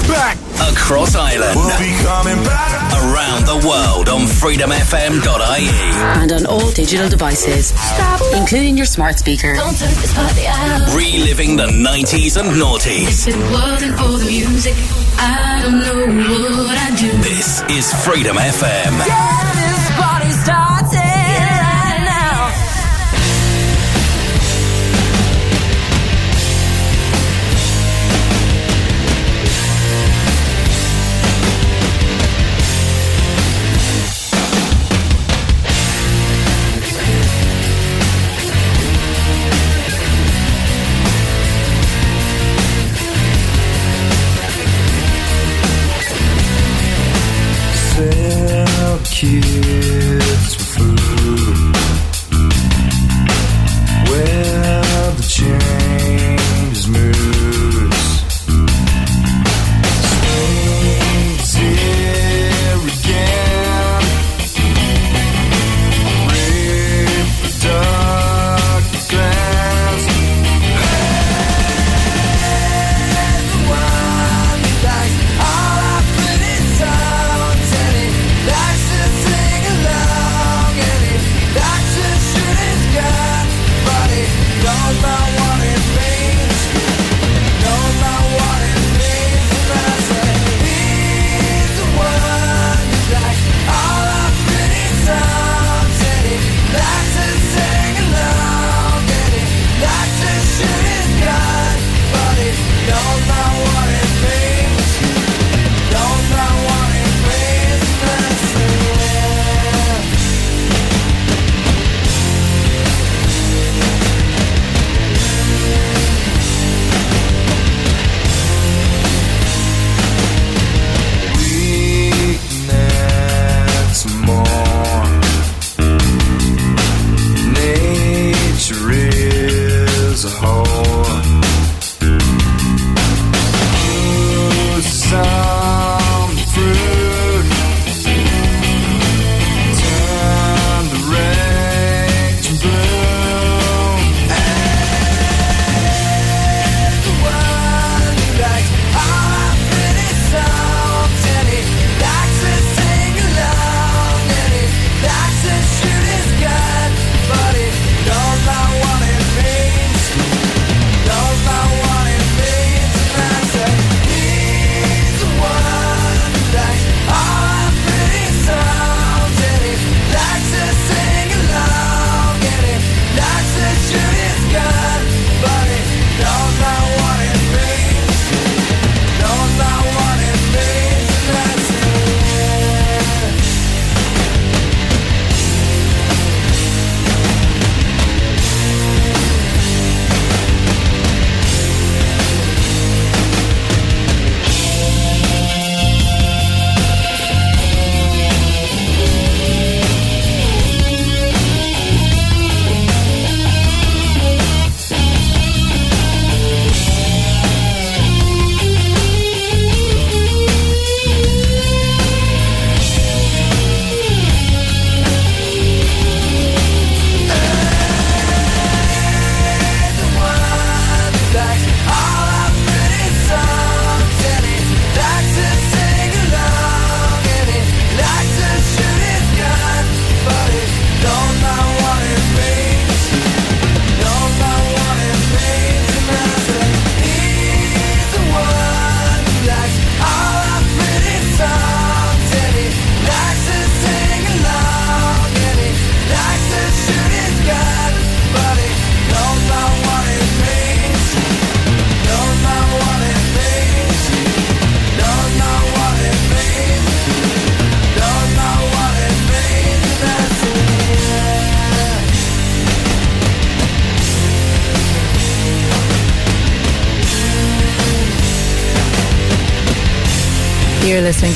get back. Across Ireland. We'll be coming back. Around the world on freedomfm.ie. And on all digital devices, including your smart speaker. Reliving the 90s and noughties. If it wasn't for the music, I don't know what I'd do. This is Freedom FM. Get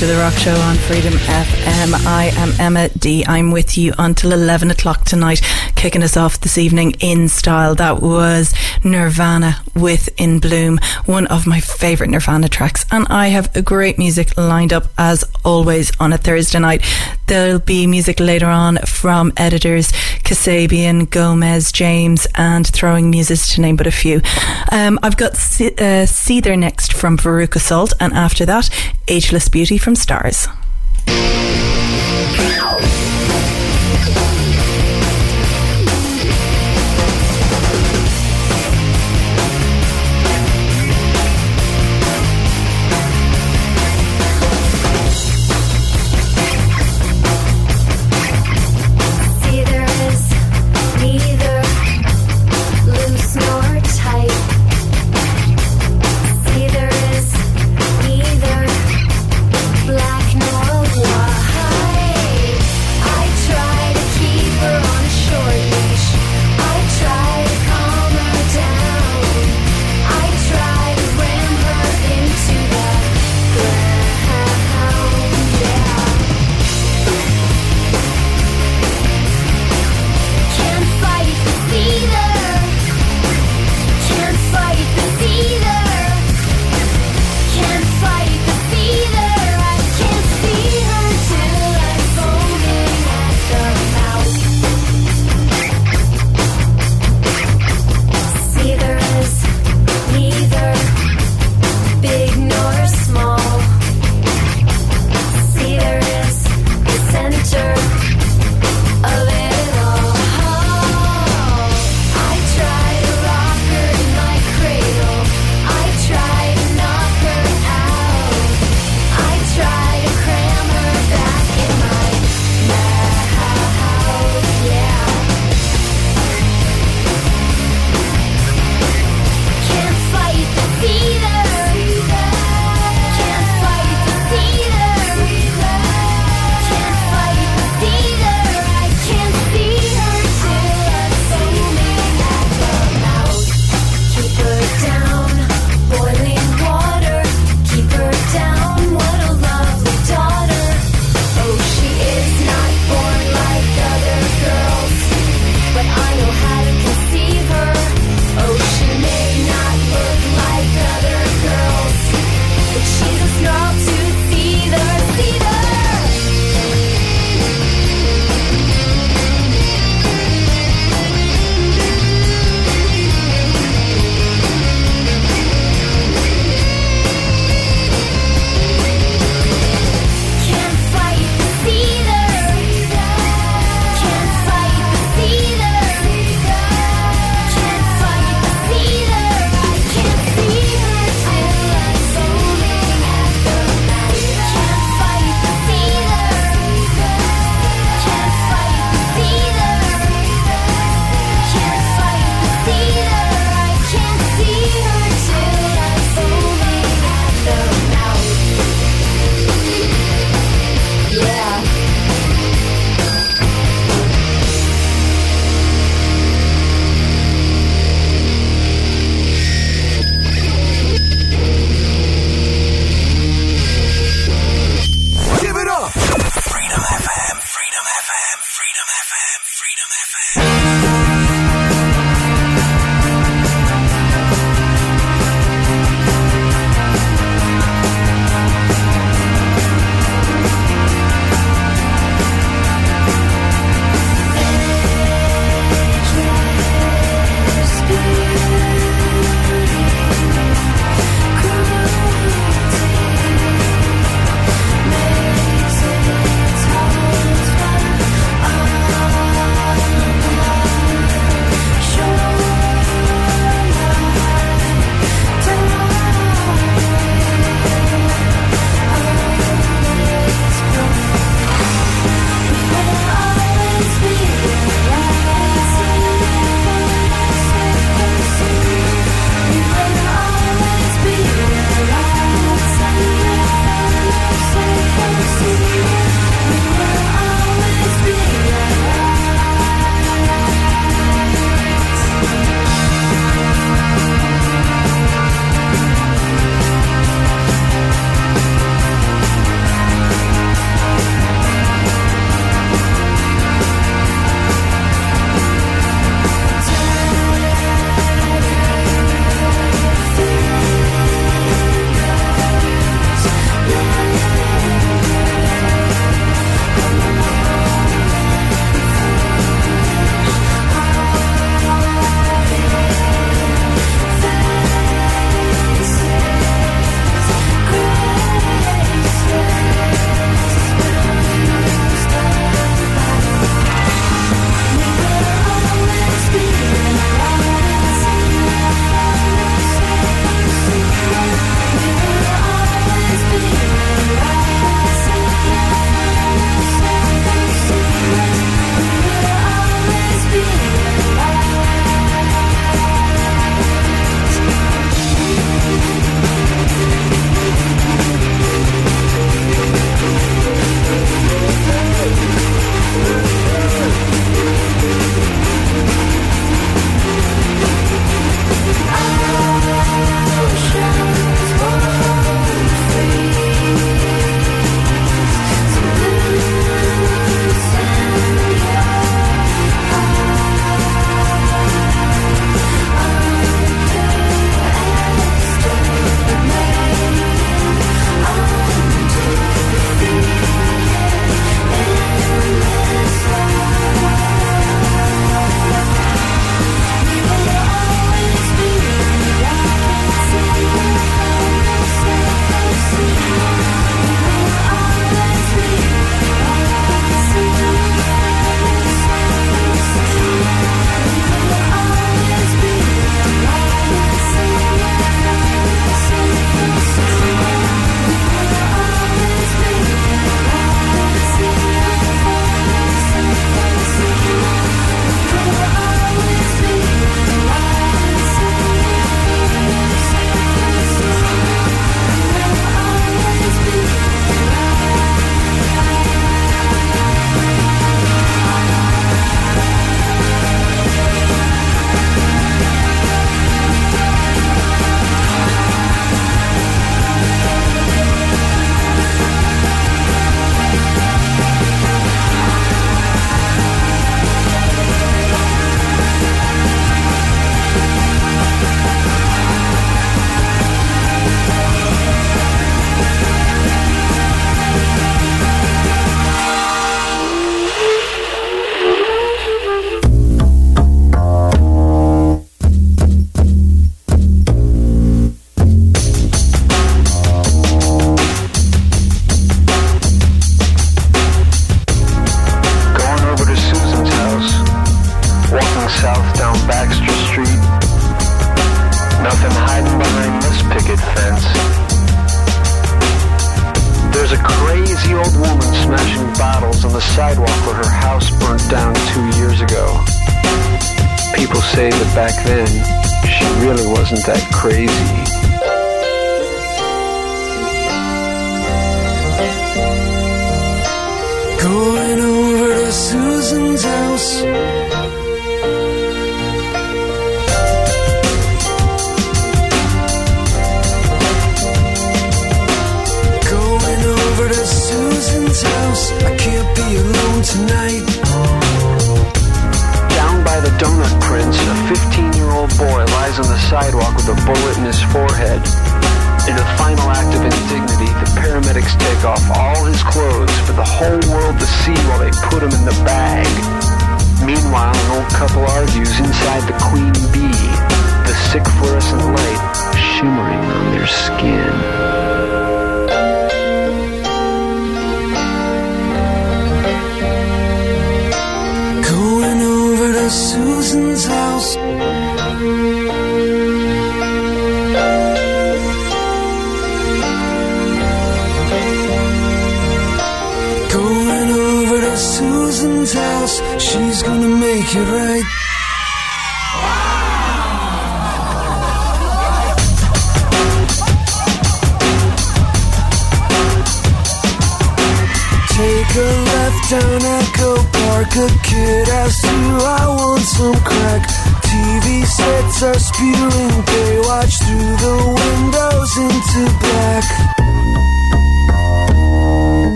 to The Rock Show on Freedom FM. I am Emma D. I'm with you until 11 o'clock tonight, kicking us off this evening in style. That was Nirvana with In Bloom, one of my favourite Nirvana tracks. And I have great music lined up as always on a Thursday night. There'll be music later on from editors Kasabian, Gomez, James, and Throwing Muses to name but a few. Um, I've got C- uh, Seether next from Veruca Salt, and after that, Ageless Beauty from Stars.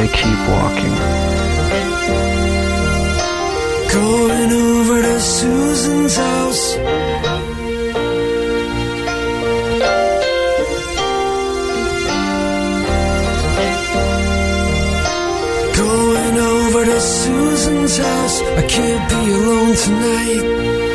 I keep walking. Going over to Susan's house. Going over to Susan's house. I can't be alone tonight.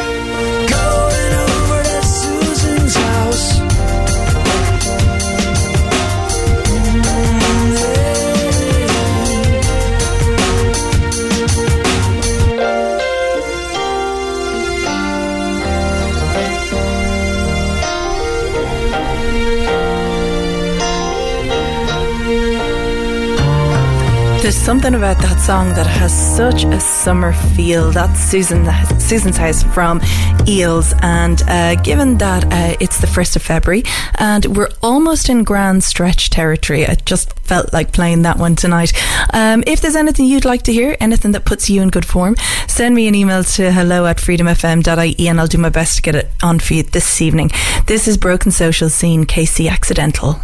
Something about that song that has such a summer feel. That's Susan, Susan's House from Eels. And uh, given that uh, it's the 1st of February and we're almost in grand stretch territory, I just felt like playing that one tonight. Um, if there's anything you'd like to hear, anything that puts you in good form, send me an email to hello at freedomfm.ie and I'll do my best to get it on for you this evening. This is Broken Social Scene, KC Accidental.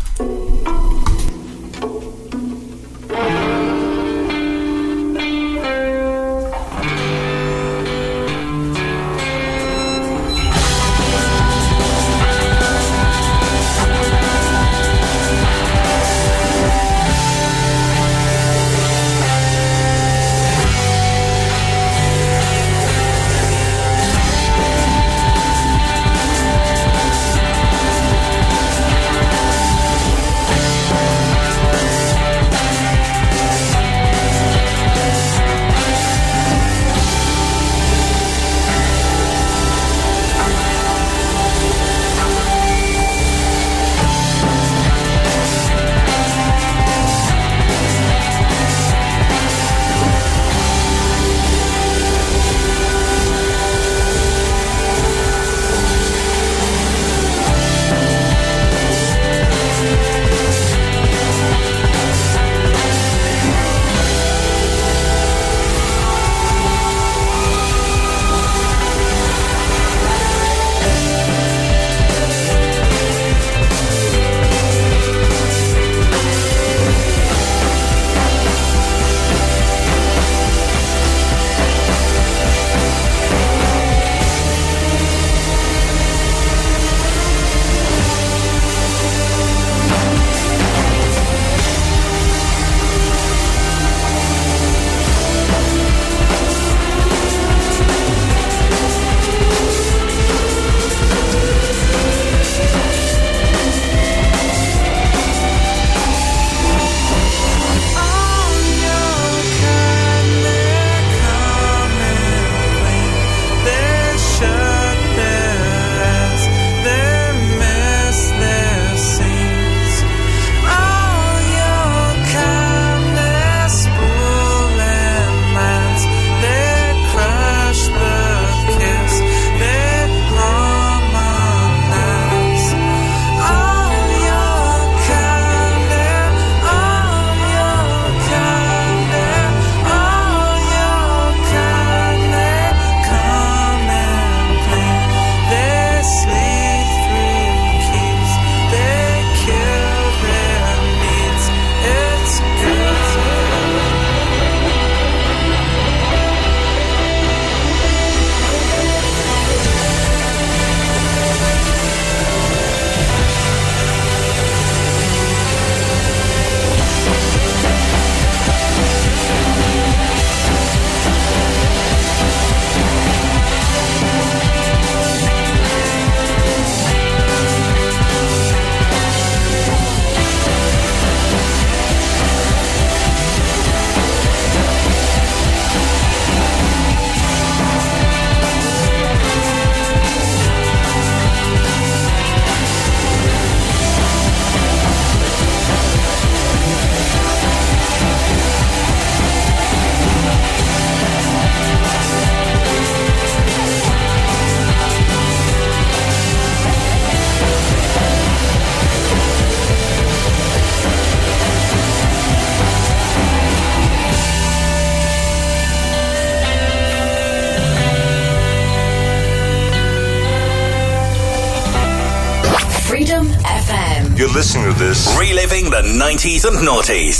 90s and noughties.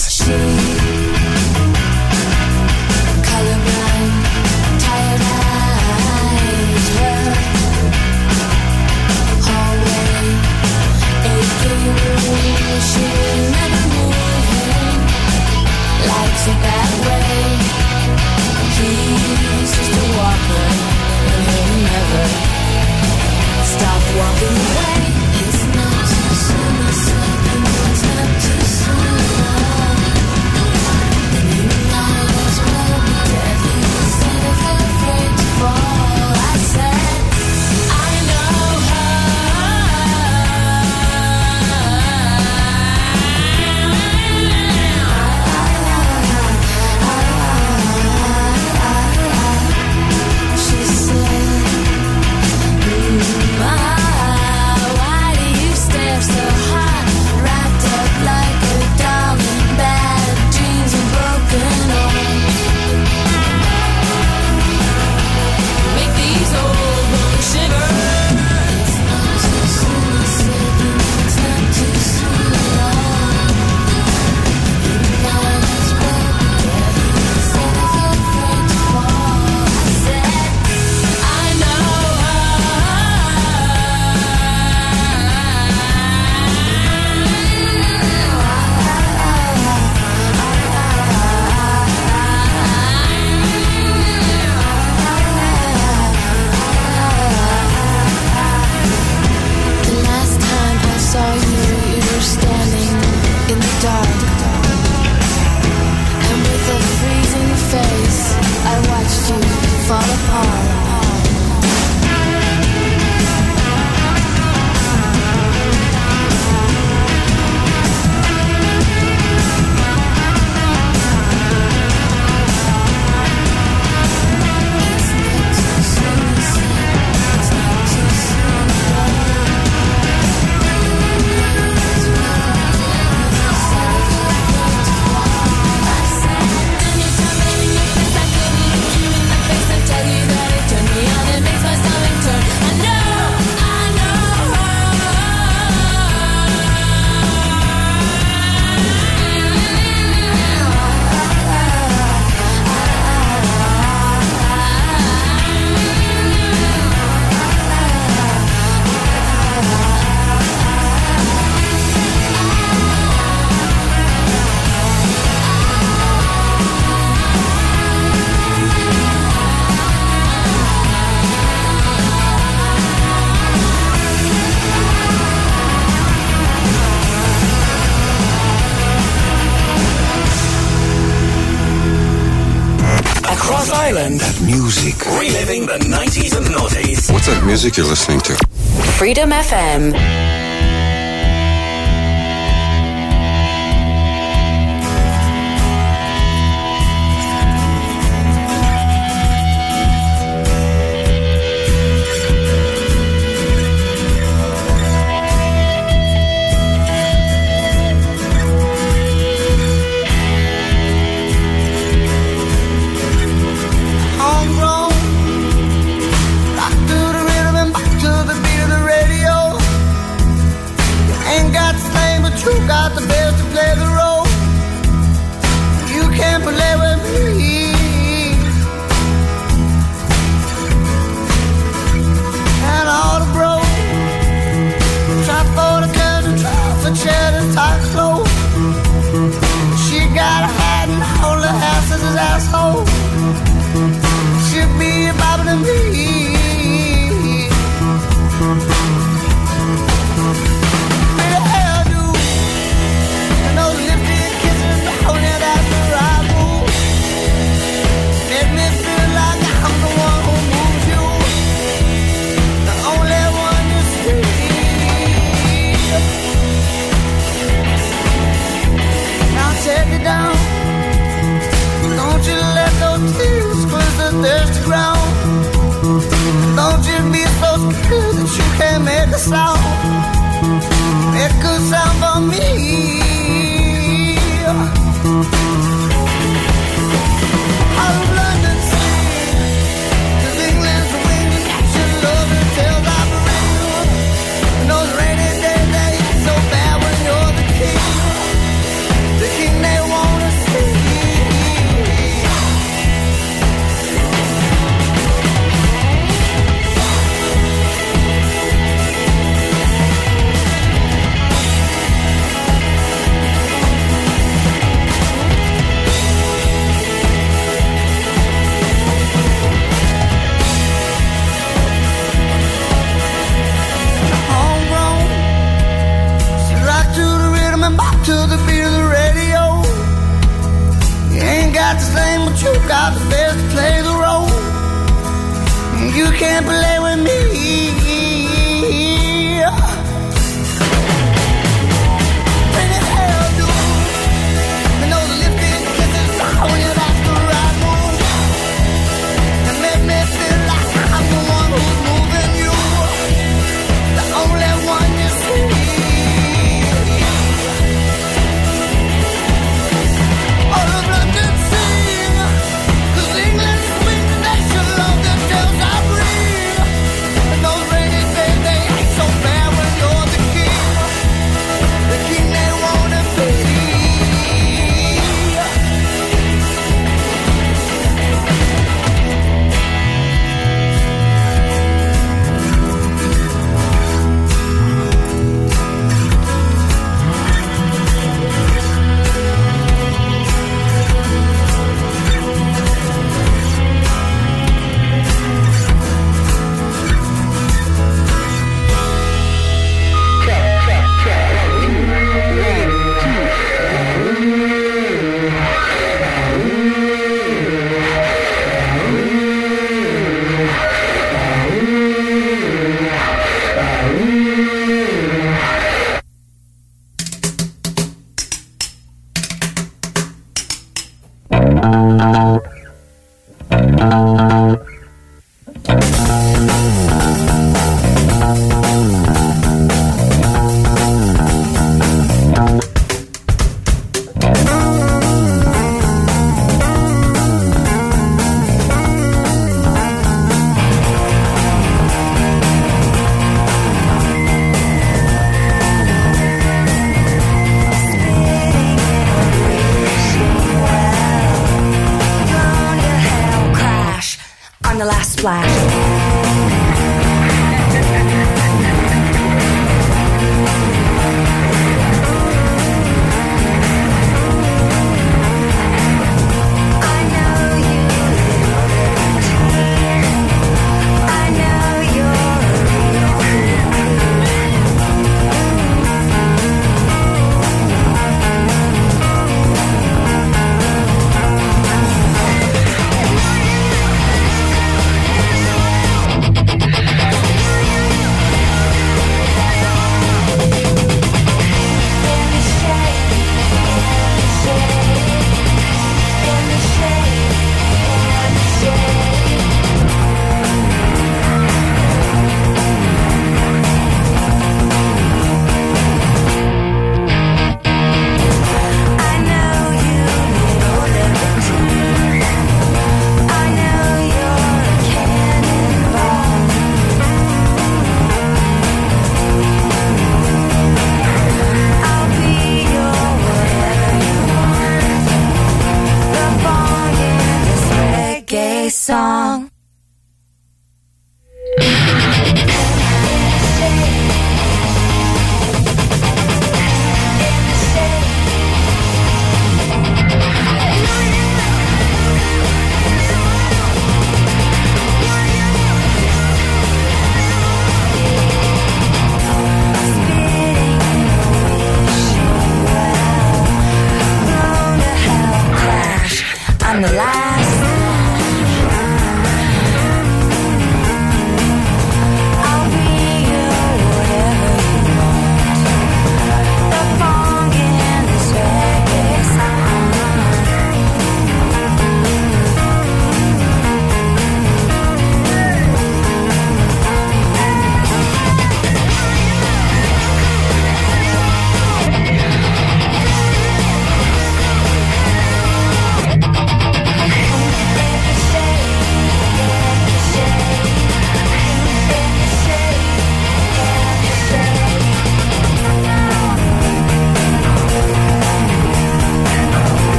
Music you're listening to? Freedom FM.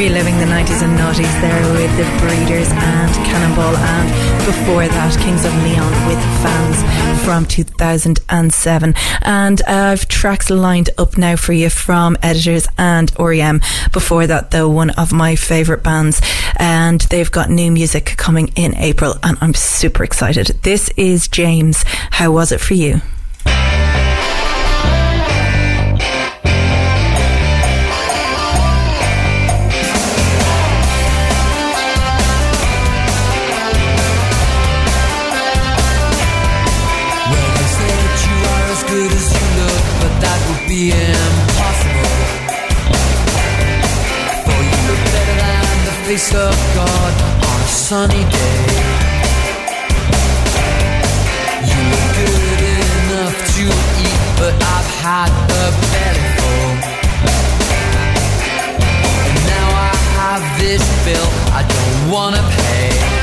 Reliving the 90s and noughties there with the Breeders and Cannonball, and before that, Kings of Leon with fans from 2007. And I've tracks lined up now for you from Editors and REM. Before that, though, one of my favourite bands, and they've got new music coming in April, and I'm super excited. This is James. How was it for you? grace of God on a sunny day. You were good enough to eat, but I've had a bellyful. And now I have this bill I don't wanna pay.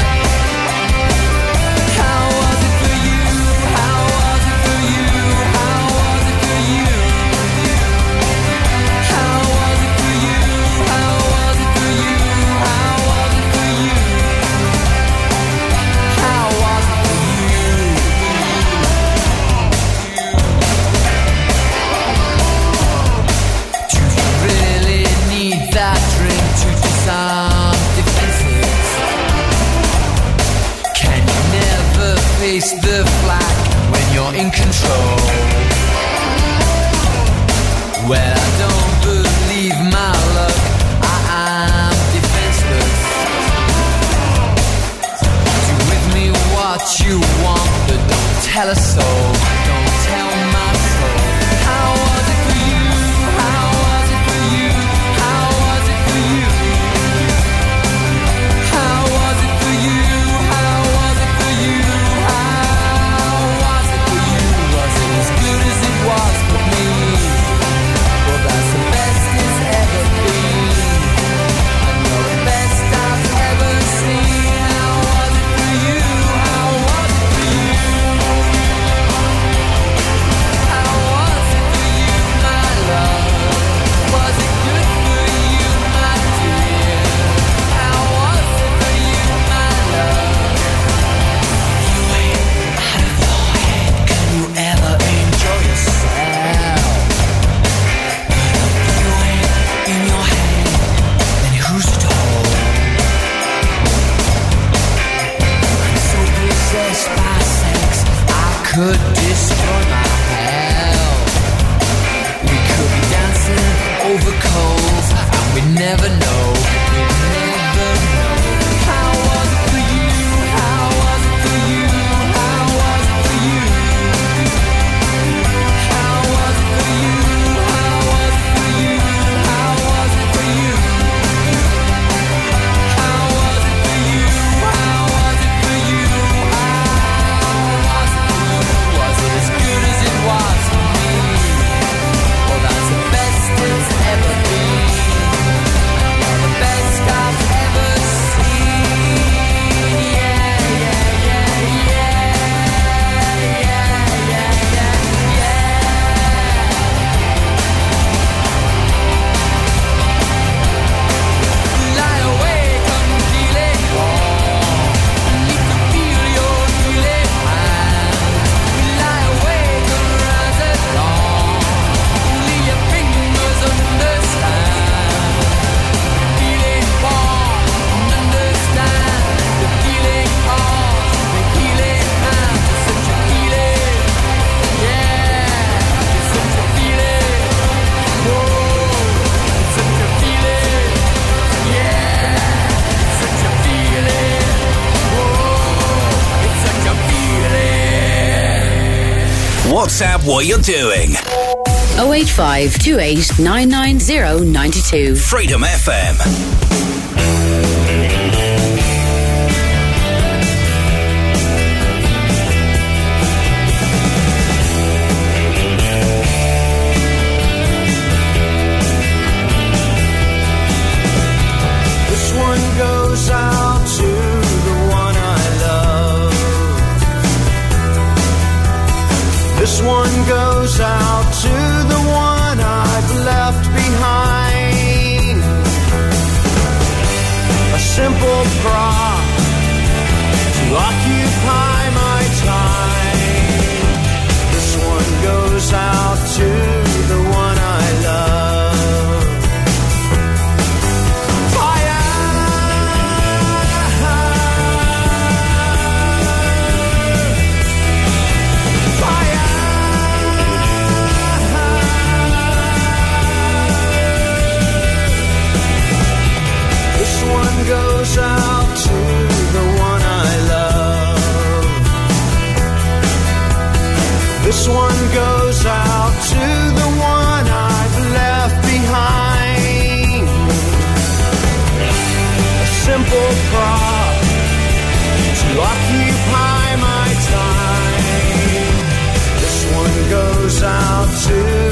Face the flag when you're in control. Well, I don't believe my luck. I am defenseless. Do with me what you want, but don't tell a soul. WhatsApp what you're doing. 085 28 990 92. Freedom FM. to occupy my time. This one goes out to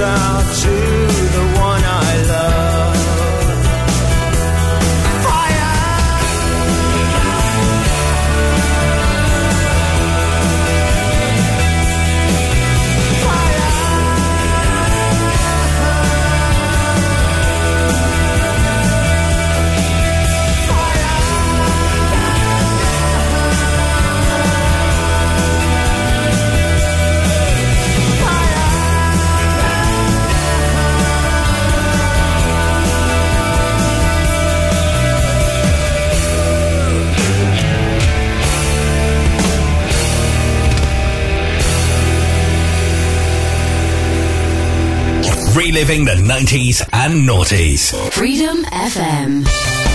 out to Reliving the 90s and noughties. Freedom FM.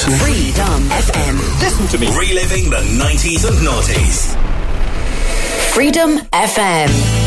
Freedom FM. Listen to me. Reliving the 90s and noughties. Freedom FM.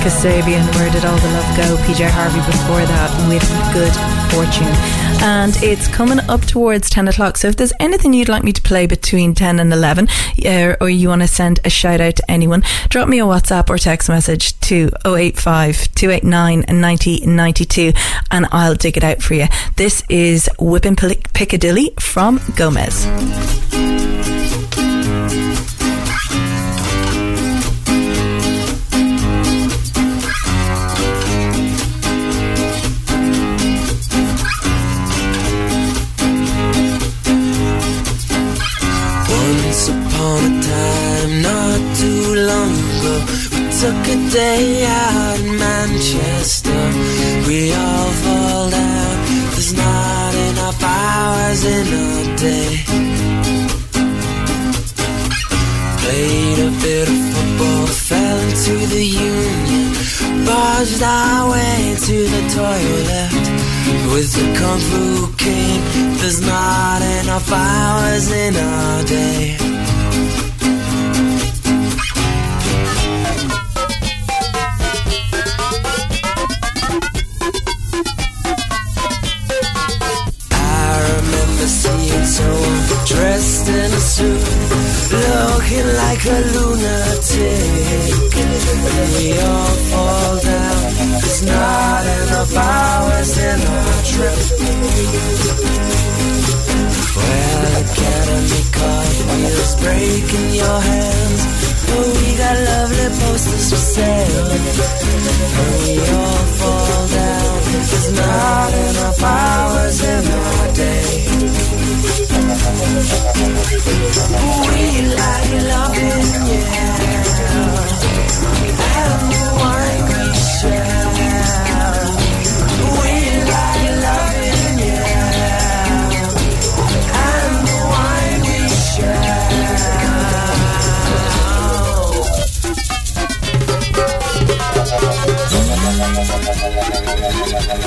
Kasabian. Where did all the love go? PJ Harvey before that with Good Fortune. And it's coming up towards 10 o'clock. So if there's anything you'd like me to play between 10 and 11, uh, or you want to send a shout out to anyone, drop me a WhatsApp or text message to 085 289 9092 and I'll dig it out for you. This is Whipping Piccadilly from Gomez. A time, not too long ago, we took a day out in Manchester. We all fall down, there's not enough hours in a day. Played a bit of football, fell into the union, barged our way to the toilet. With the Kung Fu King, there's not enough hours in a day. Like a lunatic. And we all fall down. There's not enough hours in our trip. Well, Academy cartwheels breaking your hands. But we got lovely posters for sale. And we all fall down. There's not enough hours in our day. We like loving, yeah. And the wine we share. A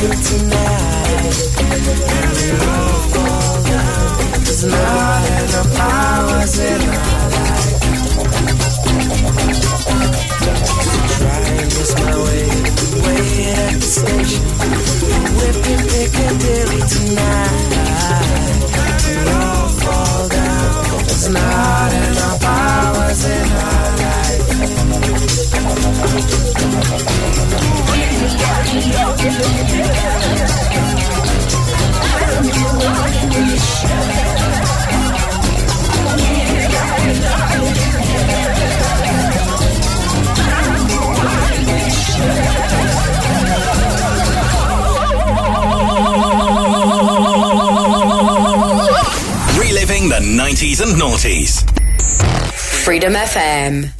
tonight. We all fall down. There's lose my way. Waiting at the station, whipping Piccadilly tonight. We all fall down. It's not in our powers, in our life. Yeah. 80s and noughties. Freedom FM.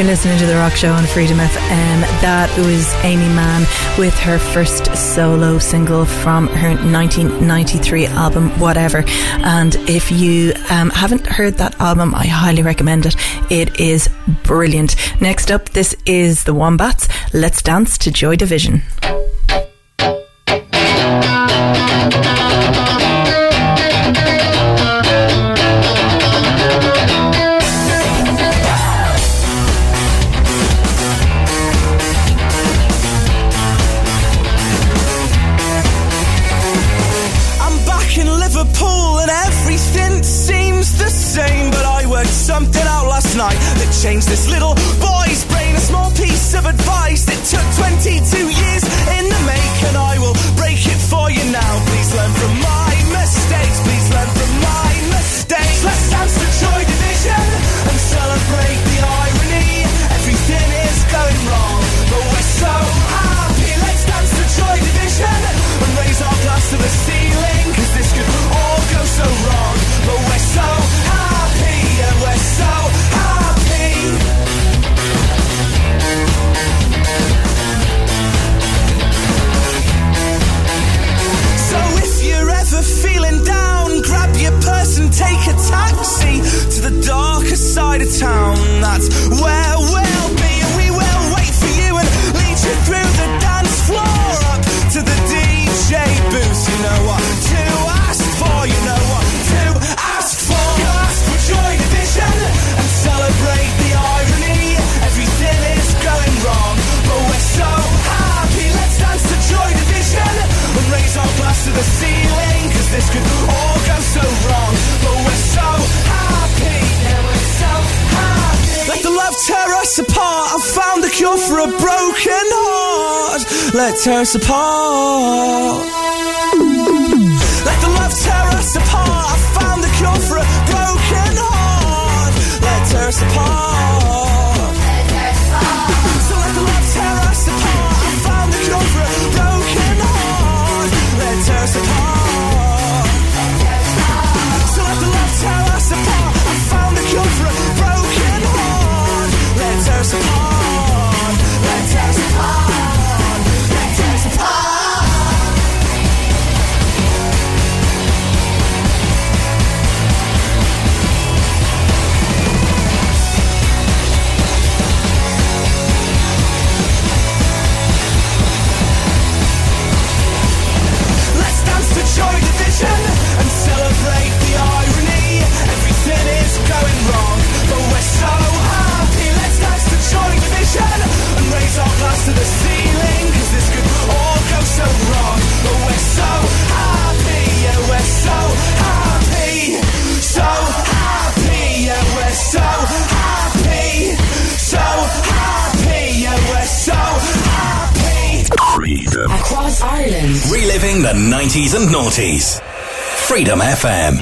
You're listening to The Rock Show on Freedom FM. That was Aimee Mann with her first solo single from her 1993 album, Whatever. And if you um, haven't heard that album, I highly recommend it. It is brilliant. Next up, this is The Wombats. Let's dance to Joy Division. support. Freedom FM.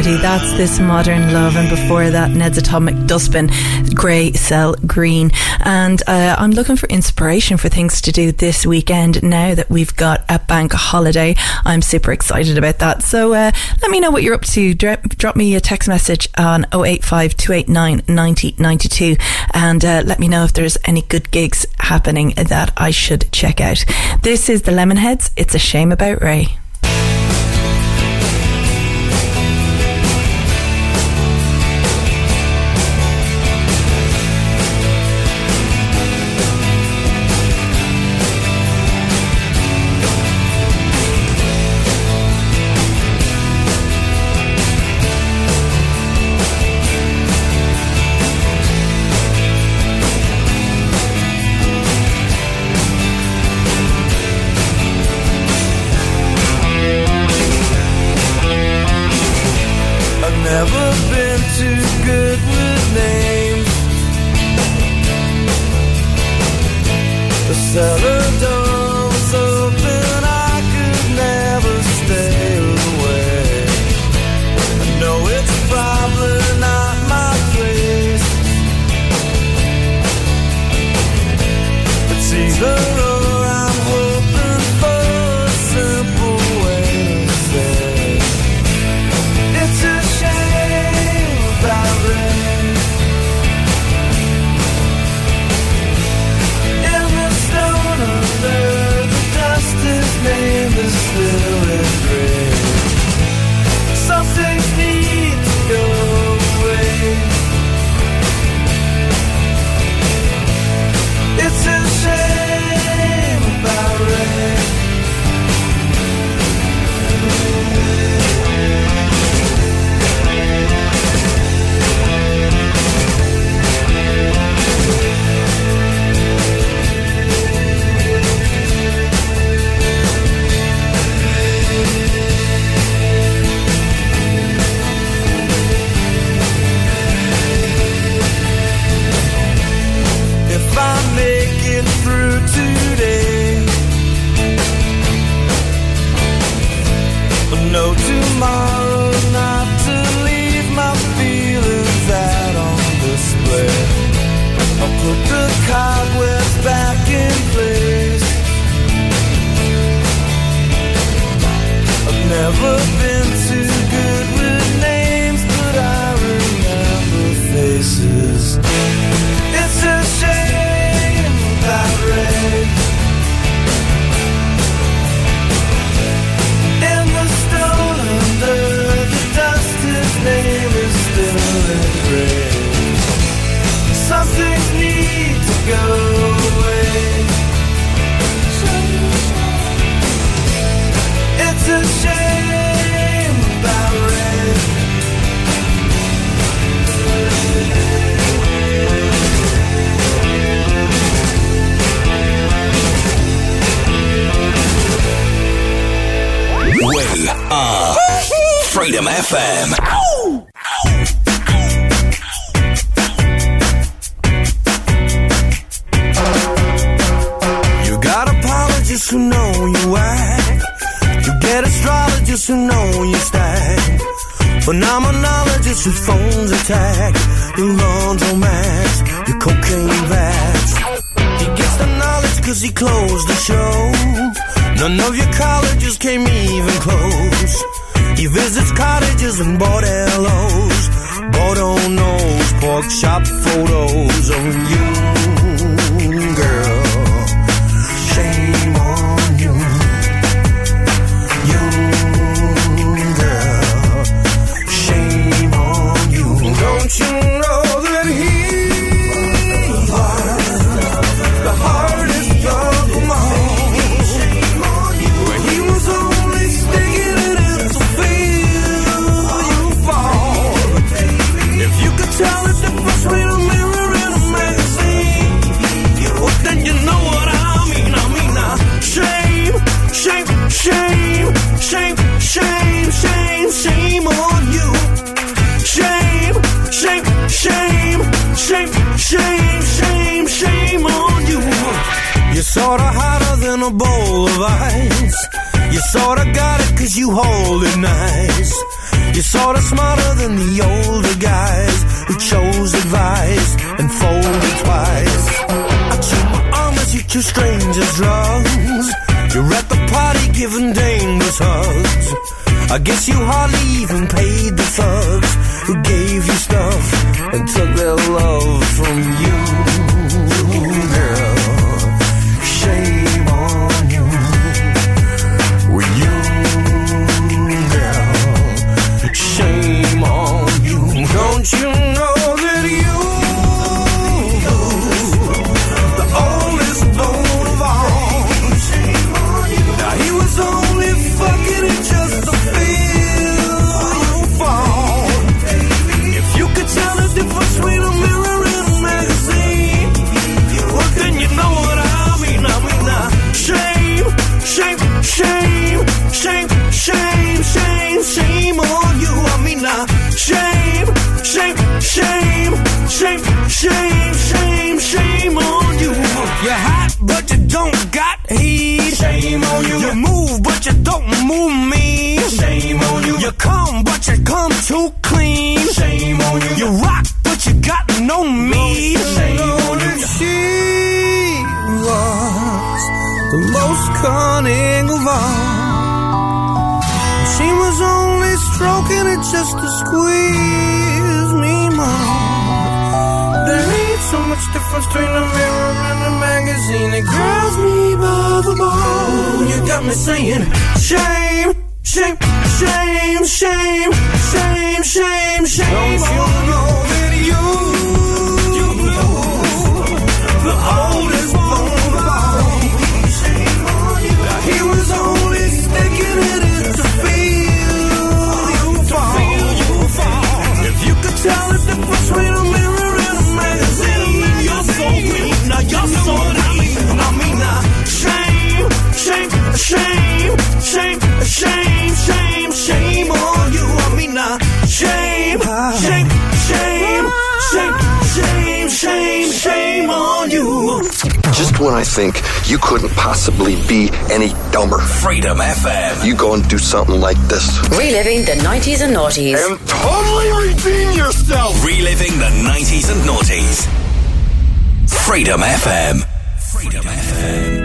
Party. That's this modern love, and before that, Ned's Atomic Dustbin, Grey Cell Green. And uh, I'm looking for inspiration for things to do this weekend. Now that we've got a bank holiday, I'm super excited about that. So uh, let me know what you're up to. Drop, drop me a text message on 085 289 9092 and uh, let me know if there's any good gigs happening that I should check out. This is the Lemonheads. It's a shame about Ray. Never been FM. You got apologists who know you act. You get astrologists who know you stack. Phenomenologists whose phones attack. Your laundromats, your cocaine vats. He gets the knowledge cause he closed the show. None of your colleges came even close. He visits cottages and bordellos. Bordeaux knows pork chop photos of you, you hold it nice. You're sorta smarter than the older guys who chose advice and folded twice. I chew my arm as you chew strangers' drugs. You're at the party giving dangerous hugs. I guess you hardly even paid the thugs who gave you stuff and took their love from you, just to squeeze me more. There ain't so much difference between a mirror and a magazine. It grabs me by the ball. You got me saying, shame, shame, shame, shame, shame, shame, shame. Don't you know shame, shame, shame, shame, shame on you. I mean, uh, shame, shame, shame, shame, shame, shame, shame on you. Just when I think you couldn't possibly be any dumber. Freedom FM. You go and do something like this. Reliving the 90s and noughties. And totally redeem yourself. Reliving the 90s and noughties. Freedom FM. Freedom FM.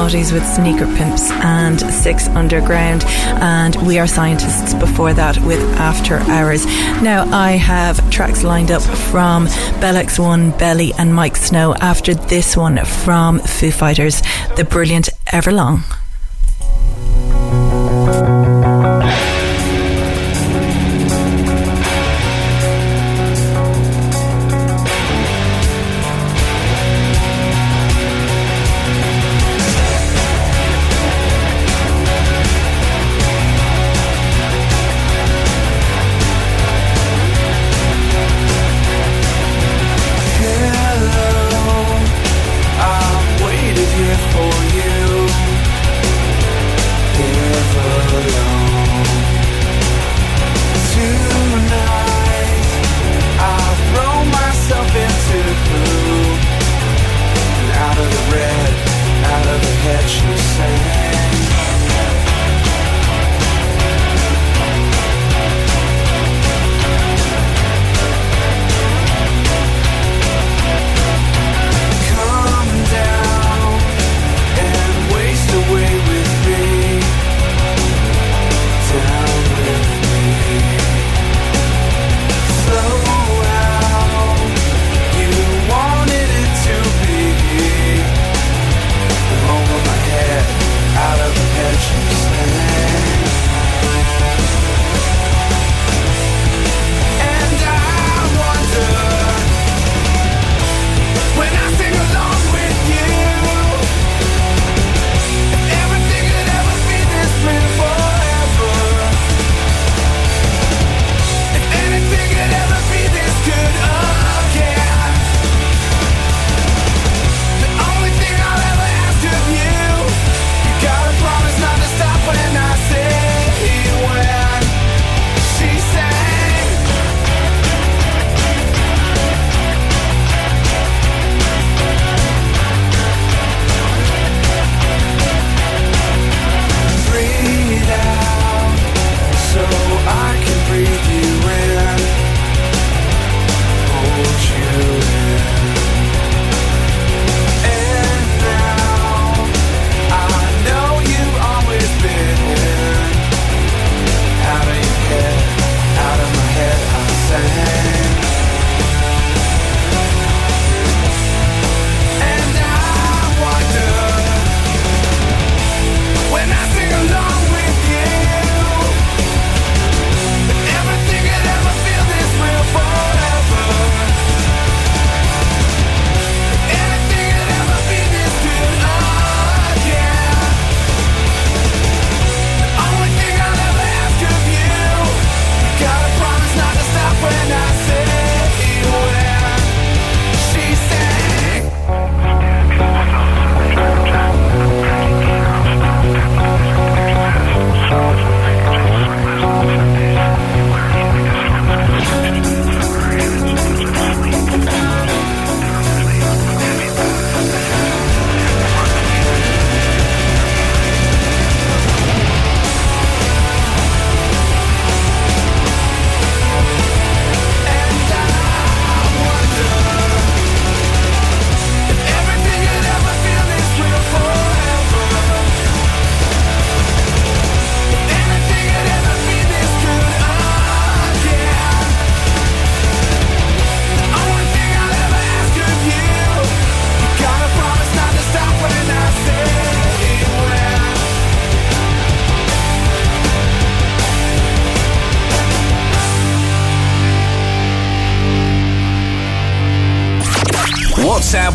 Naughties with Sneaker Pimps and Six Underground, and We Are Scientists before that with After Hours. Now, I have tracks lined up from Bell X1, Belly, and Miike Snow after this one from Foo Fighters, the brilliant Everlong.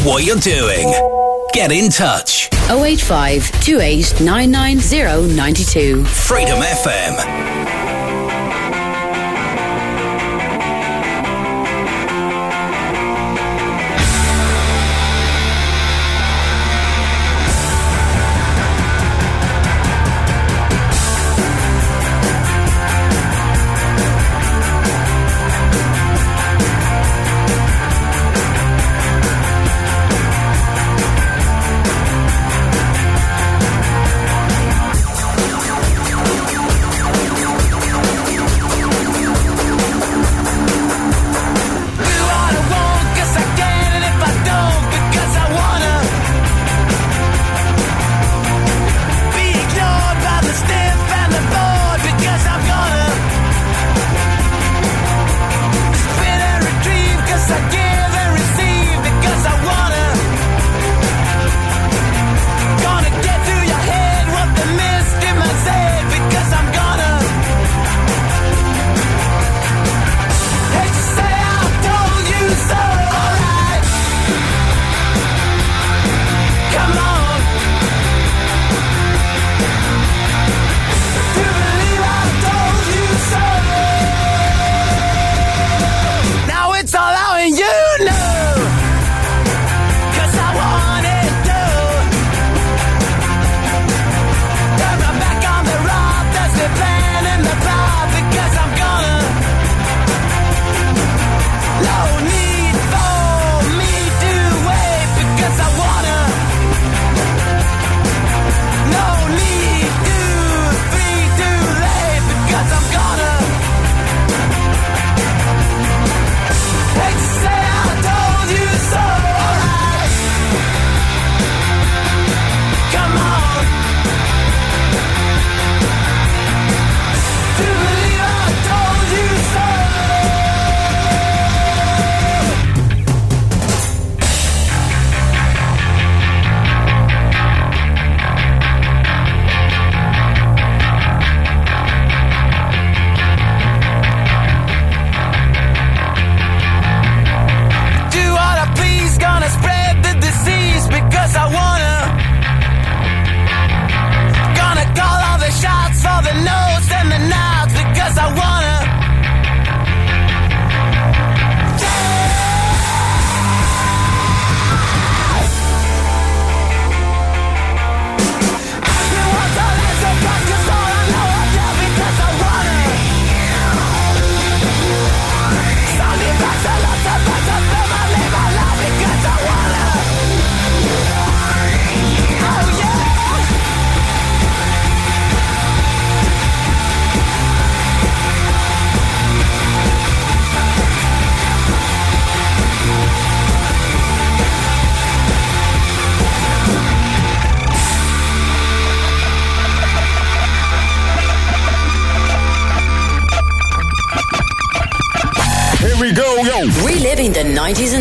what you're doing. Get in touch. 085 Freedom FM.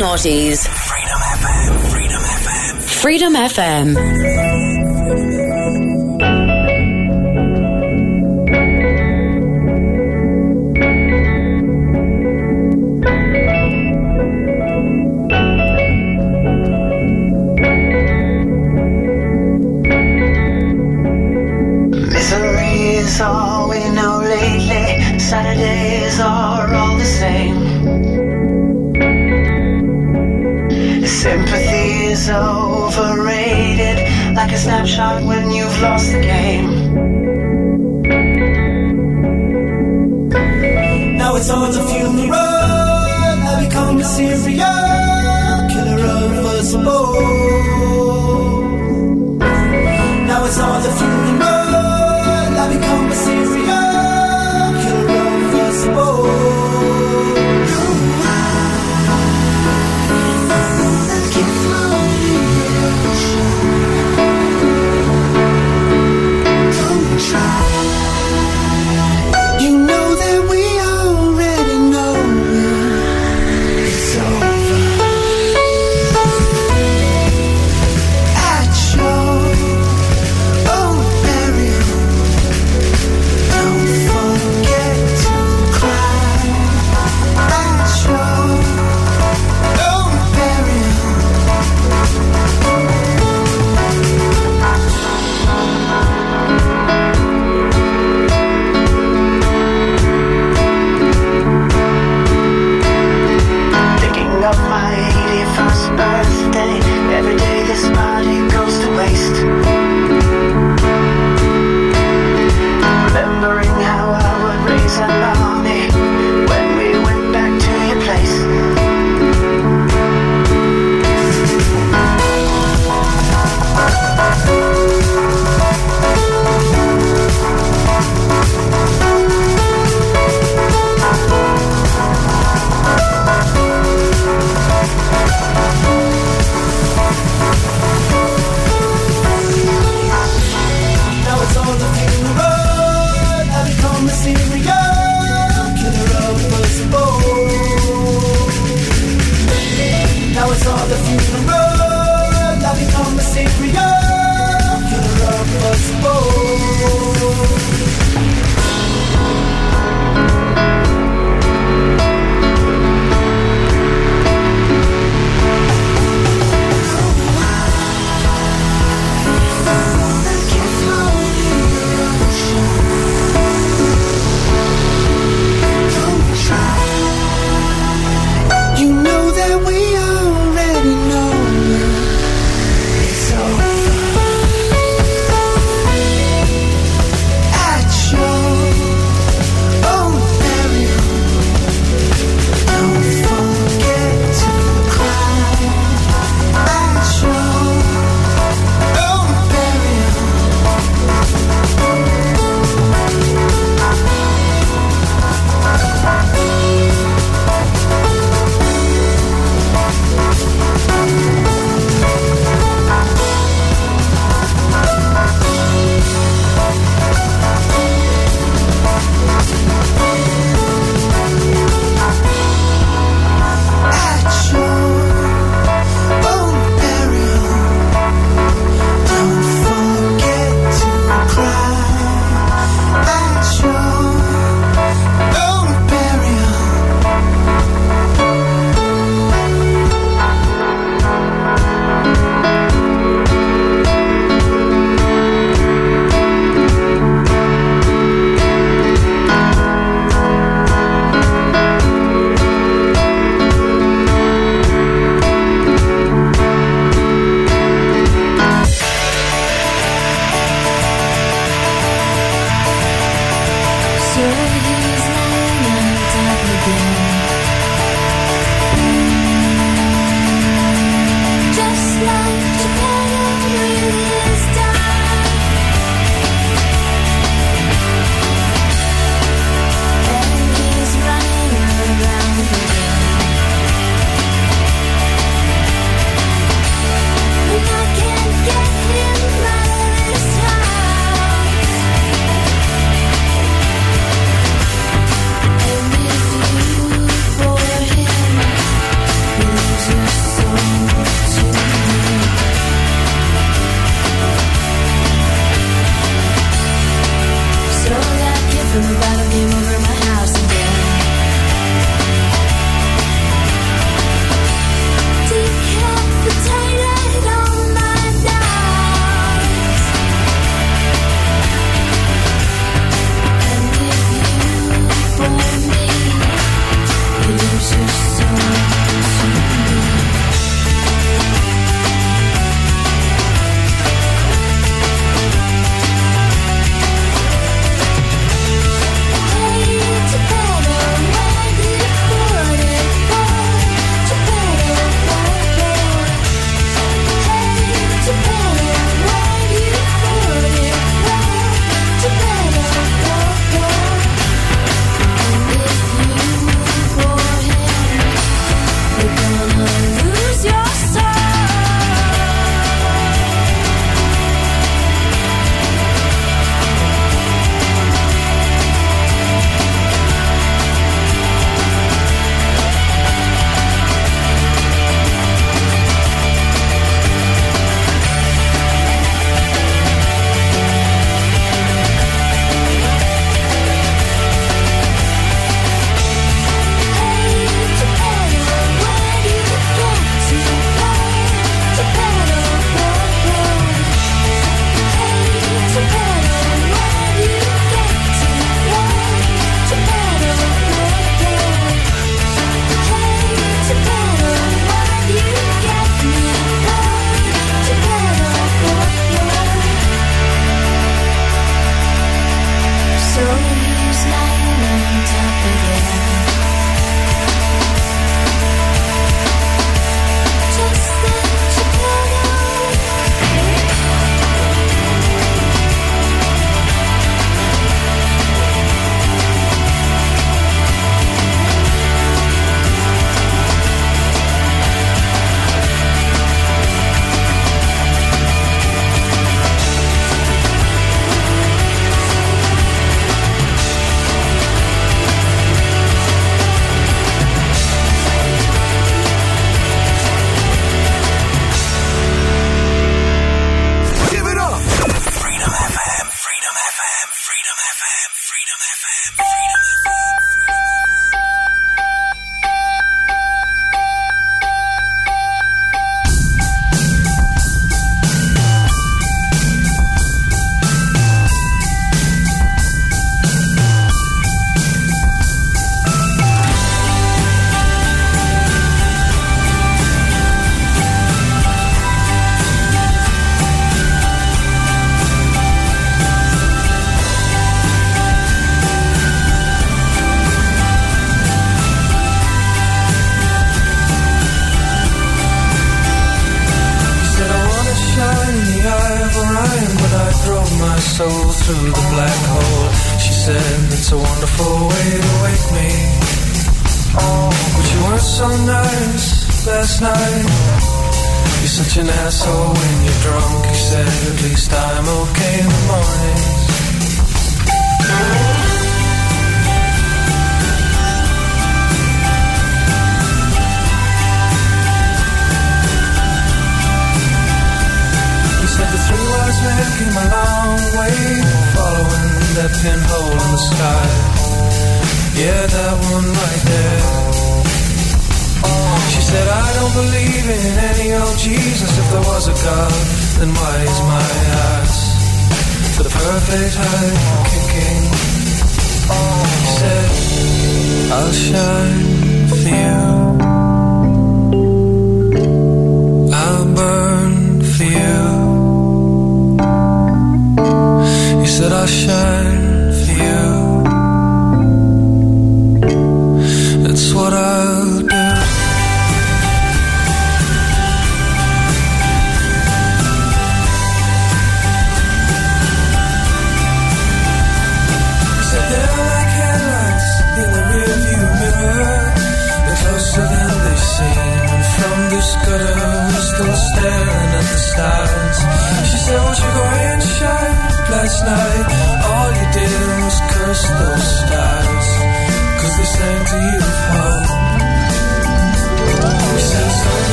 noughties. Freedom FM. Freedom FM. Freedom FM. shot when you've lost the game.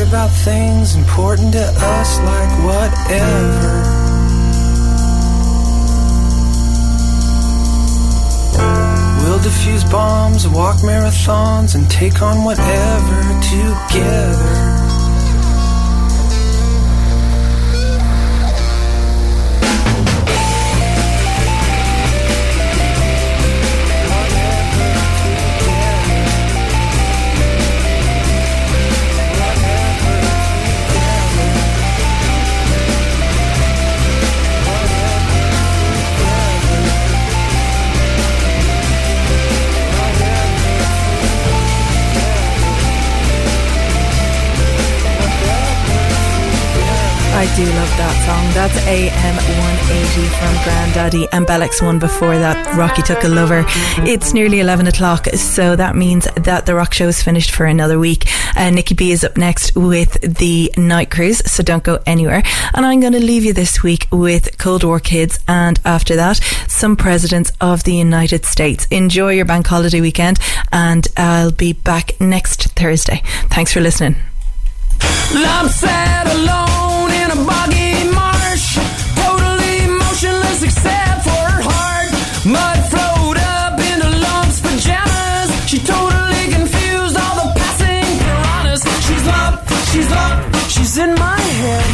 About things important to us, like whatever. We'll defuse bombs, walk marathons, and take on whatever together. Do love that song. That's AM 180 from Grandaddy and Bell X1 before that. Rocky took a lover. It's nearly 11 o'clock, so that means that the rock show is finished for another week. Uh, Nikki B is up next with the night cruise, so don't go anywhere. And I'm going to leave you this week with Cold War Kids, and after that, some presidents of the United States. Enjoy your bank holiday weekend, and I'll be back next Thursday. Thanks for listening. I'm sat alone in a boggy marsh, totally motionless except for her heart. Mud flowed up into lumps, pajamas. She totally confused all the passing piranhas. She's lump, she's lump, she's in my head.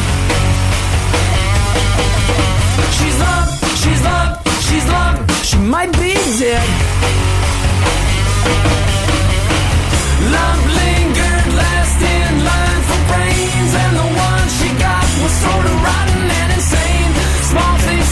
She's lump, she's lump, she's lump, she might be dead. Lump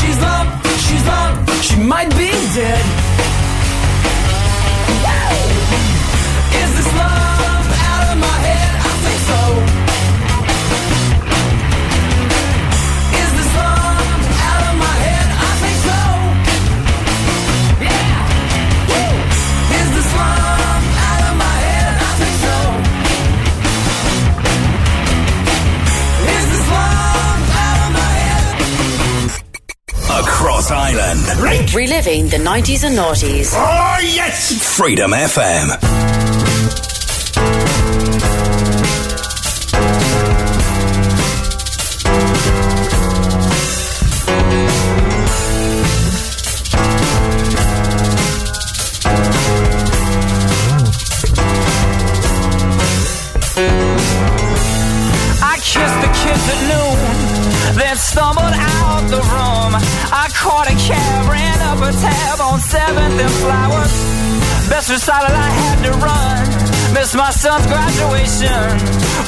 she's loved, she's loved, she might be dead. Head? Across Ireland. Reliving the 90s and noughties. Oh, yes! Freedom FM. I kissed then stumbled out the room. I caught a cab, ran up a tab on 7th and Flowers. Best recital I had to run. Missed my son's graduation.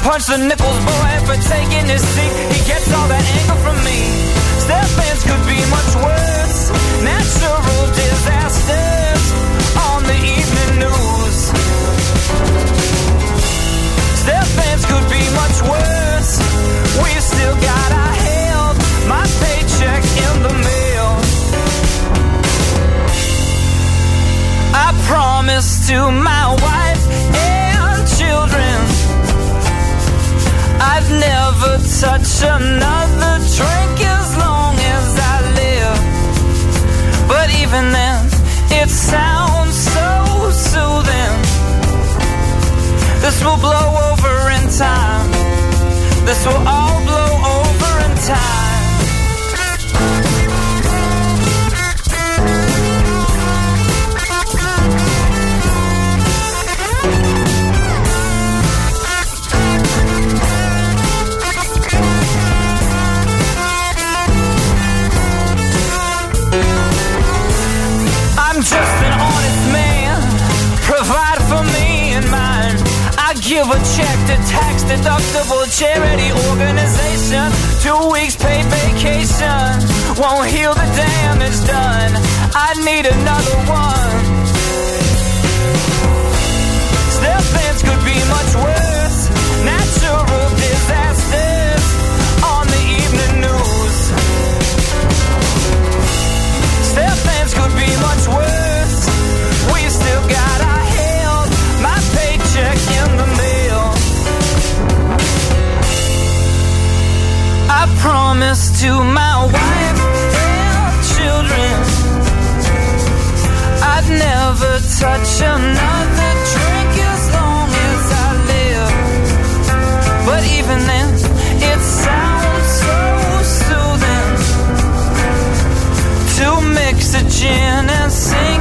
Punched the Nichols boy for taking his seat. He gets all that anger from me. Stephens could be much worse. Natural disasters on the evening news. Stephens could be much worse. We still got our paycheck in the mail. I promised to my wife and children I'd never touch another drink as long as I live. But even then, it sounds so soothing. This will blow over in time. This will all blow over in time. Give a check to tax deductible charity organization. Two weeks paid vacation won't heal the damage done. I need another one. Plans could be much worse. I promised to my wife and children I'd never touch another drink as long as I live. But even then, it sounds so soothing to mix a gin and sink